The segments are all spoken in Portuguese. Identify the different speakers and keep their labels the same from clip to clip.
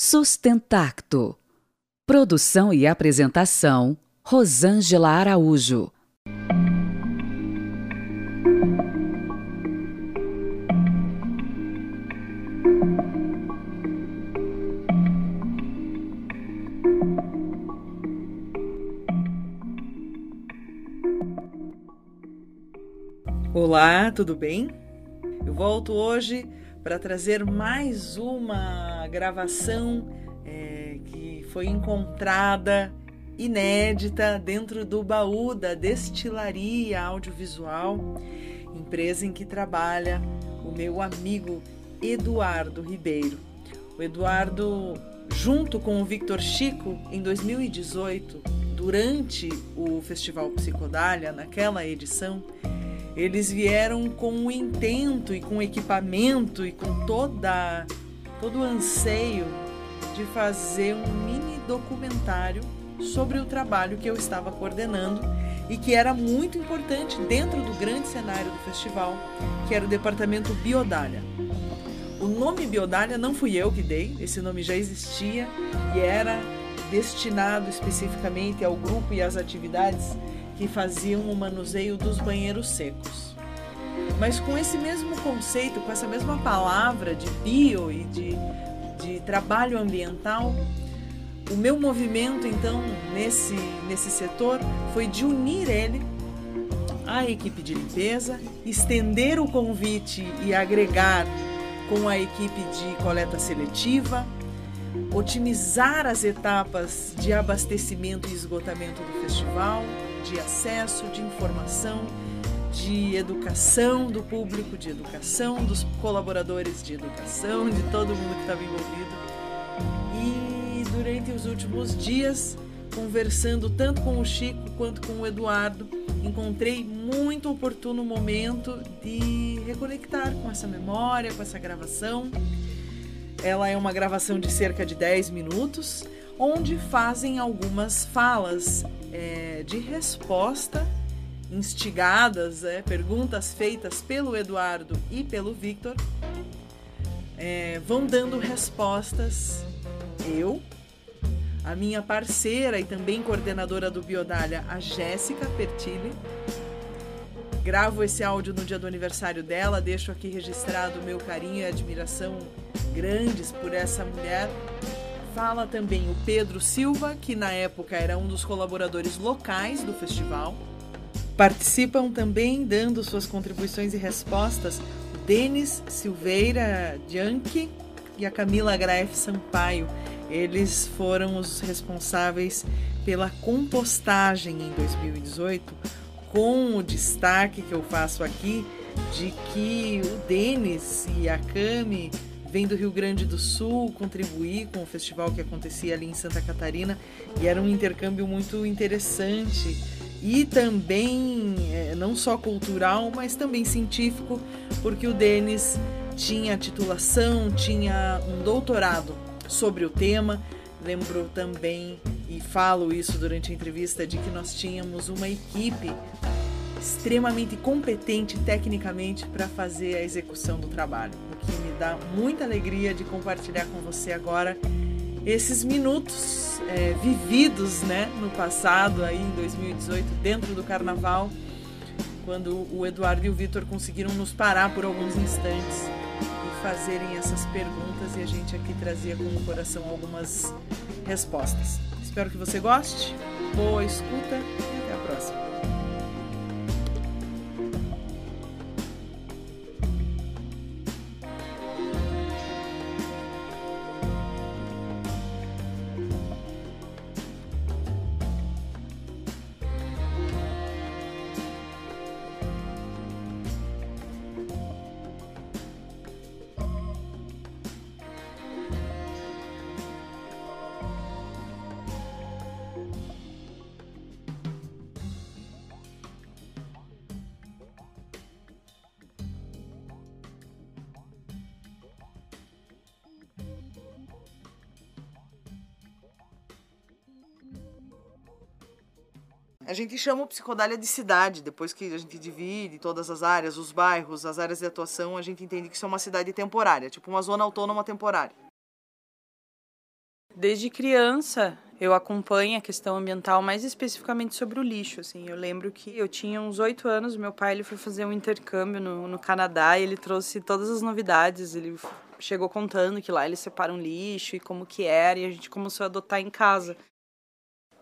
Speaker 1: Sustentacto. Produção e apresentação: Rosângela Araújo.
Speaker 2: Olá, tudo bem? Eu volto hoje para trazer mais uma gravação é, que foi encontrada inédita dentro do baú da Destilaria Audiovisual, empresa em que trabalha o meu amigo Eduardo Ribeiro. O Eduardo, junto com o Victor Chico, em 2018, durante o Festival Psicodália, naquela edição, eles vieram com o intento e com equipamento e com toda todo o anseio de fazer um mini documentário sobre o trabalho que eu estava coordenando e que era muito importante dentro do grande cenário do festival, que era o departamento Biodália. O nome Biodália não fui eu que dei, esse nome já existia e era destinado especificamente ao grupo e às atividades que faziam o manuseio dos banheiros secos. Mas com esse mesmo conceito, com essa mesma palavra de bio e de, de trabalho ambiental, o meu movimento então nesse, nesse setor foi de unir ele à equipe de limpeza, estender o convite e agregar com a equipe de coleta seletiva, otimizar as etapas de abastecimento e esgotamento do festival, de acesso, de informação, de educação do público, de educação dos colaboradores de educação, de todo mundo que estava envolvido. E durante os últimos dias, conversando tanto com o Chico quanto com o Eduardo, encontrei muito oportuno momento de reconectar com essa memória, com essa gravação. Ela é uma gravação de cerca de 10 minutos, onde fazem algumas falas é, de resposta instigadas, é, perguntas feitas pelo Eduardo e pelo Victor, é, vão dando respostas. Eu, a minha parceira e também coordenadora do Biodália, a Jéssica Pertilli. Gravo esse áudio no dia do aniversário dela, deixo aqui registrado o meu carinho e admiração grandes por essa mulher Fala também o Pedro Silva, que na época era um dos colaboradores locais do festival. Participam também, dando suas contribuições e respostas, o Denis Silveira Bianchi e a Camila Graef Sampaio. Eles foram os responsáveis pela compostagem em 2018, com o destaque que eu faço aqui de que o Denis e a Cami vem do Rio Grande do Sul contribuir com o festival que acontecia ali em Santa Catarina e era um intercâmbio muito interessante e também é, não só cultural, mas também científico, porque o Denis tinha titulação, tinha um doutorado sobre o tema. Lembro também e falo isso durante a entrevista de que nós tínhamos uma equipe extremamente competente tecnicamente para fazer a execução do trabalho, o que me dá muita alegria de compartilhar com você agora esses minutos é, vividos né, no passado, aí em 2018, dentro do carnaval, quando o Eduardo e o Vitor conseguiram nos parar por alguns instantes e fazerem essas perguntas e a gente aqui trazia com o coração algumas respostas. Espero que você goste, boa escuta e até a próxima. A gente chama o psicodália de cidade, depois que a gente divide todas as áreas, os bairros, as áreas de atuação, a gente entende que isso é uma cidade temporária, tipo uma zona autônoma temporária.
Speaker 3: Desde criança, eu acompanho a questão ambiental, mais especificamente sobre o lixo. Assim, eu lembro que eu tinha uns oito anos, meu pai ele foi fazer um intercâmbio no, no Canadá e ele trouxe todas as novidades. Ele chegou contando que lá eles separam lixo e como que era e a gente começou a adotar em casa.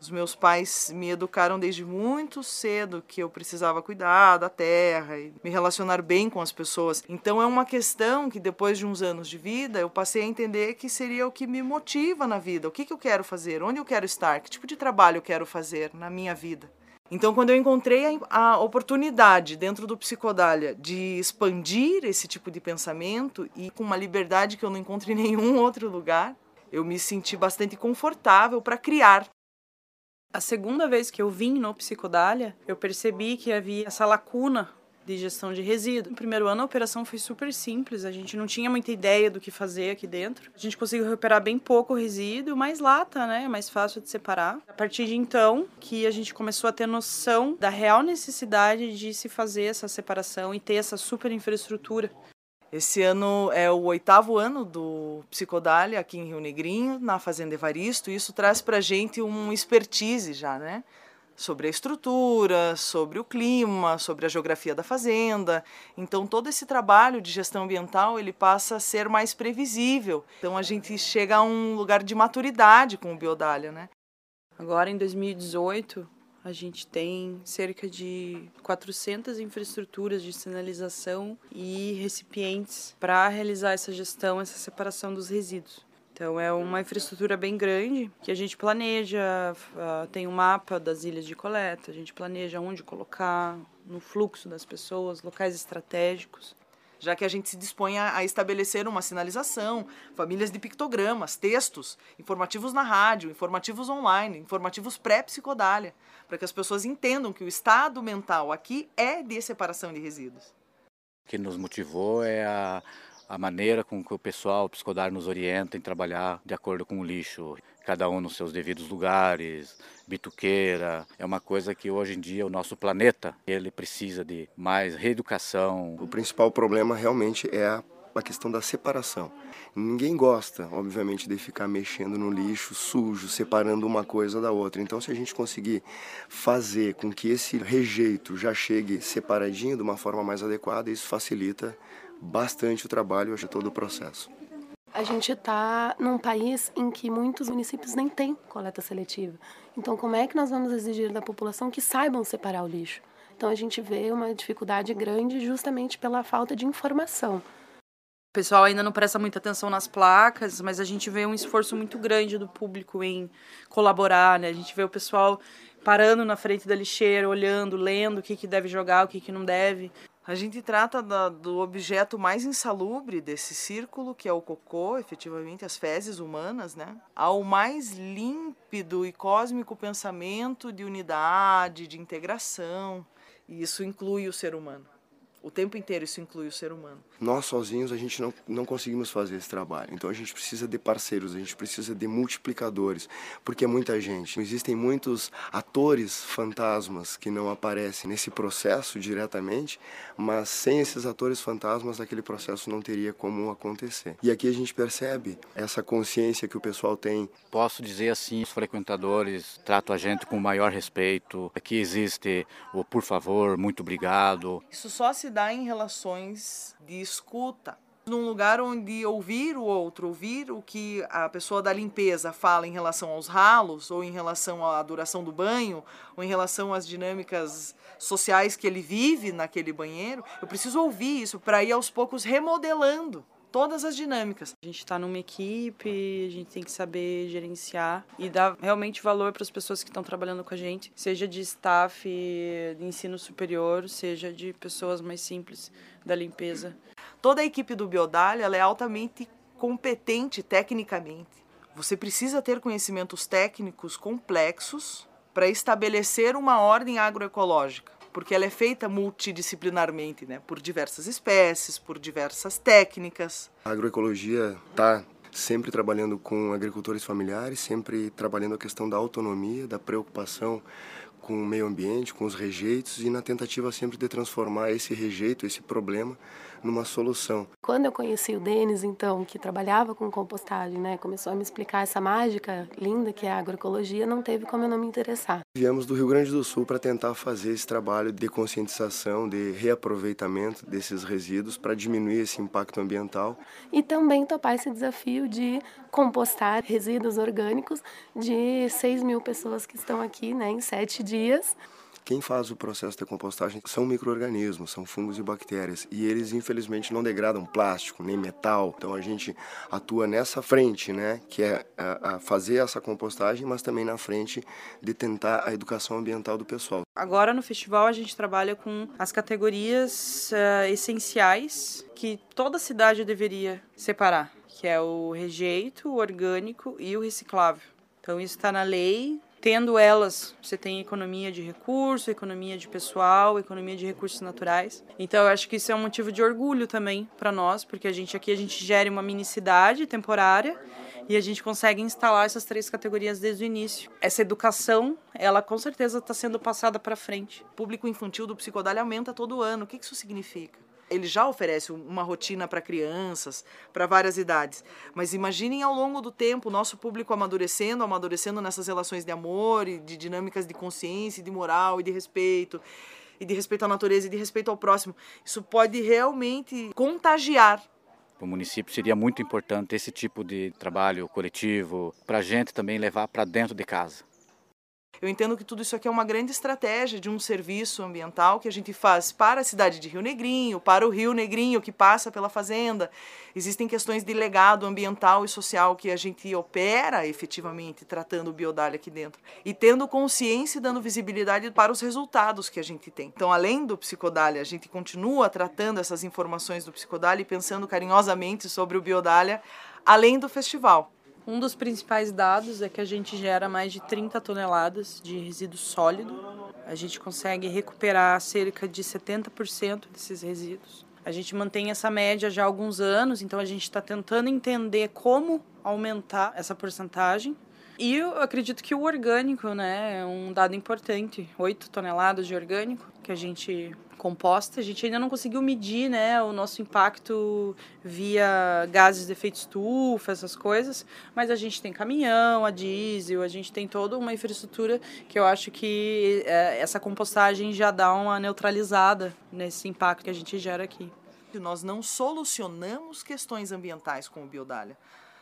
Speaker 2: Os meus pais me educaram desde muito cedo que eu precisava cuidar da terra e me relacionar bem com as pessoas. Então é uma questão que depois de uns anos de vida eu passei a entender que seria o que me motiva na vida. O que, que eu quero fazer? Onde eu quero estar? Que tipo de trabalho eu quero fazer na minha vida? Então, quando eu encontrei a, oportunidade dentro do Psicodália de expandir esse tipo de pensamento e com uma liberdade que eu não encontro em nenhum outro lugar, eu me senti bastante confortável para criar
Speaker 3: a segunda vez que eu vim no Psicodália, eu percebi que havia essa lacuna de gestão de resíduo. No primeiro ano a operação foi super simples, a gente não tinha muita ideia do que fazer aqui dentro. A gente conseguiu recuperar bem pouco resíduo, mais lata, né, mais fácil de separar. A partir de então que a gente começou a ter noção da real necessidade de se fazer essa separação e ter essa super infraestrutura.
Speaker 2: Esse ano é o oitavo ano do Psicodália aqui em Rio Negrinho, na Fazenda Evaristo, e isso traz para a gente um expertise já, né? Sobre a estrutura, sobre o clima, sobre a geografia da fazenda. Então todo esse trabalho de gestão ambiental ele passa a ser mais previsível. Então a gente chega a um lugar de maturidade com o Biodália, né?
Speaker 3: Agora em 2018 a gente tem cerca de 400 infraestruturas de sinalização e recipientes para realizar essa gestão, essa separação dos resíduos. Então é uma infraestrutura bem grande que a gente planeja, ah, tem um mapa das ilhas de coleta, a gente planeja onde colocar, no fluxo das pessoas, locais estratégicos
Speaker 2: já que a gente se dispõe a, estabelecer uma sinalização, famílias de pictogramas, textos, informativos na rádio, informativos online, informativos pré-psicodália, para que as pessoas entendam que o estado mental aqui é de separação de resíduos.
Speaker 4: O que nos motivou é a, a maneira com que o pessoal psicodar nos orienta em trabalhar de acordo com o lixo, cada um nos seus devidos lugares, bituqueira. É uma coisa que hoje em dia o nosso planeta ele precisa de mais reeducação.
Speaker 5: O principal problema realmente é a a questão da separação. Ninguém gosta, obviamente, de ficar mexendo no lixo sujo, separando uma coisa da outra. Então, se a gente conseguir fazer com que esse rejeito já chegue separadinho de uma forma mais adequada, isso facilita bastante o trabalho e todo o processo.
Speaker 6: A gente está num país em que muitos municípios nem têm coleta seletiva. Então, como é que nós vamos exigir da população que saibam separar o lixo? Então, a gente vê uma dificuldade grande justamente pela falta de informação.
Speaker 3: O pessoal ainda não presta muita atenção nas placas, mas a gente vê um esforço muito grande do público em colaborar, né? A gente vê o pessoal parando na frente da lixeira, olhando, lendo o que, que deve jogar, o que, que não deve.
Speaker 2: A gente trata da, do objeto mais insalubre desse círculo, que é o cocô, efetivamente, as fezes humanas, né? Ao mais límpido e cósmico pensamento de unidade, de integração. E isso inclui o ser humano. O tempo inteiro isso inclui o ser humano.
Speaker 5: Nós sozinhos a gente não, não conseguimos fazer esse trabalho. Então a gente precisa de parceiros, a gente precisa de multiplicadores, porque é muita gente. Existem muitos atores fantasmas que não aparecem nesse processo diretamente, mas sem esses atores fantasmas aquele processo não teria como acontecer. E aqui a gente percebe essa consciência que o pessoal tem.
Speaker 4: Posso dizer assim, os frequentadores tratam a gente com o maior respeito. Aqui existe o por favor, muito obrigado.
Speaker 2: Isso só se dá em relações de escuta. Num lugar onde ouvir o outro, ouvir o que a pessoa da limpeza fala em relação aos ralos, ou em relação à duração do banho, ou em relação às dinâmicas sociais que ele vive naquele banheiro, eu preciso ouvir isso para ir aos poucos remodelando todas as dinâmicas.
Speaker 3: A gente está numa equipe, a gente tem que saber gerenciar e dar realmente valor para as pessoas que estão trabalhando com a gente, seja de staff de ensino superior, seja de pessoas mais simples da limpeza.
Speaker 2: Toda a equipe do Biodalha é altamente competente tecnicamente. Você precisa ter conhecimentos técnicos complexos para estabelecer uma ordem agroecológica porque ela é feita multidisciplinarmente, né, por diversas espécies, por diversas técnicas.
Speaker 5: A agroecologia está sempre trabalhando com agricultores familiares, sempre trabalhando a questão da autonomia, da preocupação com o meio ambiente, com os rejeitos e na tentativa sempre de transformar esse rejeito, esse problema, numa solução.
Speaker 6: Quando eu conheci o Denis, então, que trabalhava com compostagem, né, começou a me explicar essa mágica linda que é a agroecologia, não teve como eu não me interessar.
Speaker 5: Viemos do Rio Grande do Sul para tentar fazer esse trabalho de conscientização, de reaproveitamento desses resíduos para diminuir esse impacto ambiental.
Speaker 6: E também topar esse desafio de compostar resíduos orgânicos de 6 mil pessoas que estão aqui né, em sete dias.
Speaker 5: Quem faz o processo de compostagem são micro-organismos, são fungos e bactérias. E eles, infelizmente, não degradam plástico, nem metal. Então a gente atua nessa frente, né? Que é a, a fazer essa compostagem, mas também na frente de tentar a educação ambiental do pessoal.
Speaker 3: Agora no festival a gente trabalha com as categorias uh, essenciais que toda cidade deveria separar, que é o rejeito, o orgânico e o reciclável. Então isso está na lei, Tendo elas, você tem economia de recurso, economia de pessoal, economia de recursos naturais. Então, eu acho que isso é um motivo de orgulho também para nós, porque a gente aqui a gente gera uma mini cidade temporária e a gente consegue instalar essas três categorias desde o início. Essa educação, ela com certeza está sendo passada para frente.
Speaker 2: O público infantil do Psicodália aumenta todo ano. O que isso significa? Ele já oferece uma rotina para crianças, para várias idades. Mas imaginem ao longo do tempo o nosso público amadurecendo, amadurecendo nessas relações de amor e de dinâmicas de consciência, de moral e de respeito, e de respeito à natureza e de respeito ao próximo. Isso pode realmente contagiar
Speaker 4: para o município seria muito importante esse tipo de trabalho coletivo, para a gente também levar para dentro de casa.
Speaker 2: Eu entendo que tudo isso aqui é uma grande estratégia de um serviço ambiental que a gente faz para a cidade de Rio Negrinho, para o Rio Negrinho que passa pela fazenda. Existem questões de legado ambiental e social que a gente opera efetivamente tratando o biodália aqui dentro e tendo consciência e dando visibilidade para os resultados que a gente tem. Então, além do psicodália, a gente continua tratando essas informações do psicodália e pensando carinhosamente sobre o biodália além do festival.
Speaker 3: Um dos principais dados é que a gente gera mais de 30 toneladas de resíduo sólido. A gente consegue recuperar cerca de 70% desses resíduos. A gente mantém essa média já há alguns anos, então a gente está tentando entender como aumentar essa porcentagem. E eu acredito que o orgânico né, é um dado importante: 8 toneladas de orgânico que a gente composta. A gente ainda não conseguiu medir né, o nosso impacto via gases de efeito estufa, essas coisas, mas a gente tem caminhão, a diesel, a gente tem toda uma infraestrutura que eu acho que é, essa compostagem já dá uma neutralizada nesse impacto que a gente gera aqui.
Speaker 2: Nós não solucionamos questões ambientais com o Biodália.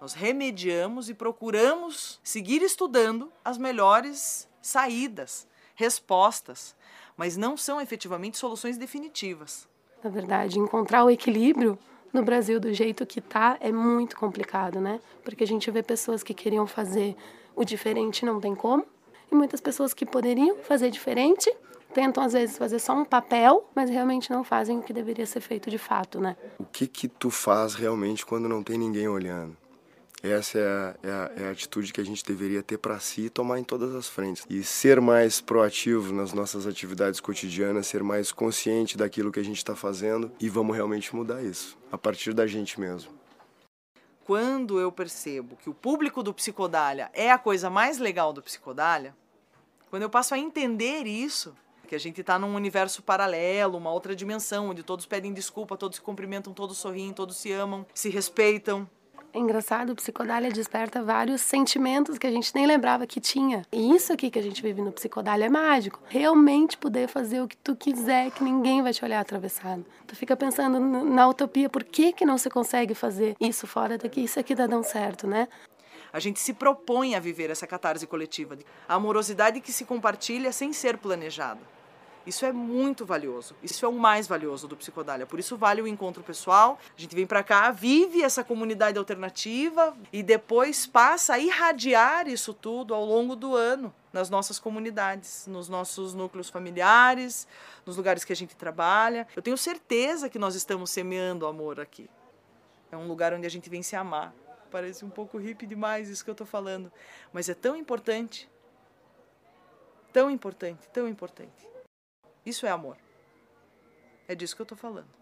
Speaker 2: Nós remediamos e procuramos seguir estudando as melhores saídas, respostas mas não são efetivamente soluções definitivas.
Speaker 6: Na verdade, encontrar o equilíbrio no Brasil do jeito que tá é muito complicado, né? Porque a gente vê pessoas que queriam fazer o diferente não tem como, e muitas pessoas que poderiam fazer diferente tentam às vezes fazer só um papel, mas realmente não fazem o que deveria ser feito de fato, né?
Speaker 5: O que que tu faz realmente quando não tem ninguém olhando? Essa é a, é a, é a atitude que a gente deveria ter para si e tomar em todas as frentes. E ser mais proativo nas nossas atividades cotidianas, ser mais consciente daquilo que a gente está fazendo e vamos realmente mudar isso, a partir da gente mesmo.
Speaker 2: Quando eu percebo que o público do Psicodália é a coisa mais legal do Psicodália, quando eu passo a entender isso, que a gente está num universo paralelo, uma outra dimensão, onde todos pedem desculpa, todos se cumprimentam, todos sorriem, todos se amam, se respeitam,
Speaker 6: é engraçado, o psicodália desperta vários sentimentos que a gente nem lembrava que tinha. E isso aqui que a gente vive no psicodália é mágico. Realmente poder fazer o que tu quiser, que ninguém vai te olhar atravessado. Tu fica pensando na utopia, por que que não se consegue fazer isso fora daqui? Isso aqui dá dão certo, né?
Speaker 2: A gente se propõe a viver essa catarse coletiva, a amorosidade que se compartilha sem ser planejada. Isso é muito valioso. Isso é o mais valioso do Psicodália. Por isso vale o encontro pessoal. A gente vem para cá, vive essa comunidade alternativa e depois passa a irradiar isso tudo ao longo do ano nas nossas comunidades, nos nossos núcleos familiares, nos lugares que a gente trabalha. Eu tenho certeza que nós estamos semeando amor aqui. É um lugar onde a gente vem se amar. Parece um pouco hippie demais isso que eu estou falando, mas é tão importante. Tão importante, tão importante. Isso é amor. É disso que eu estou falando.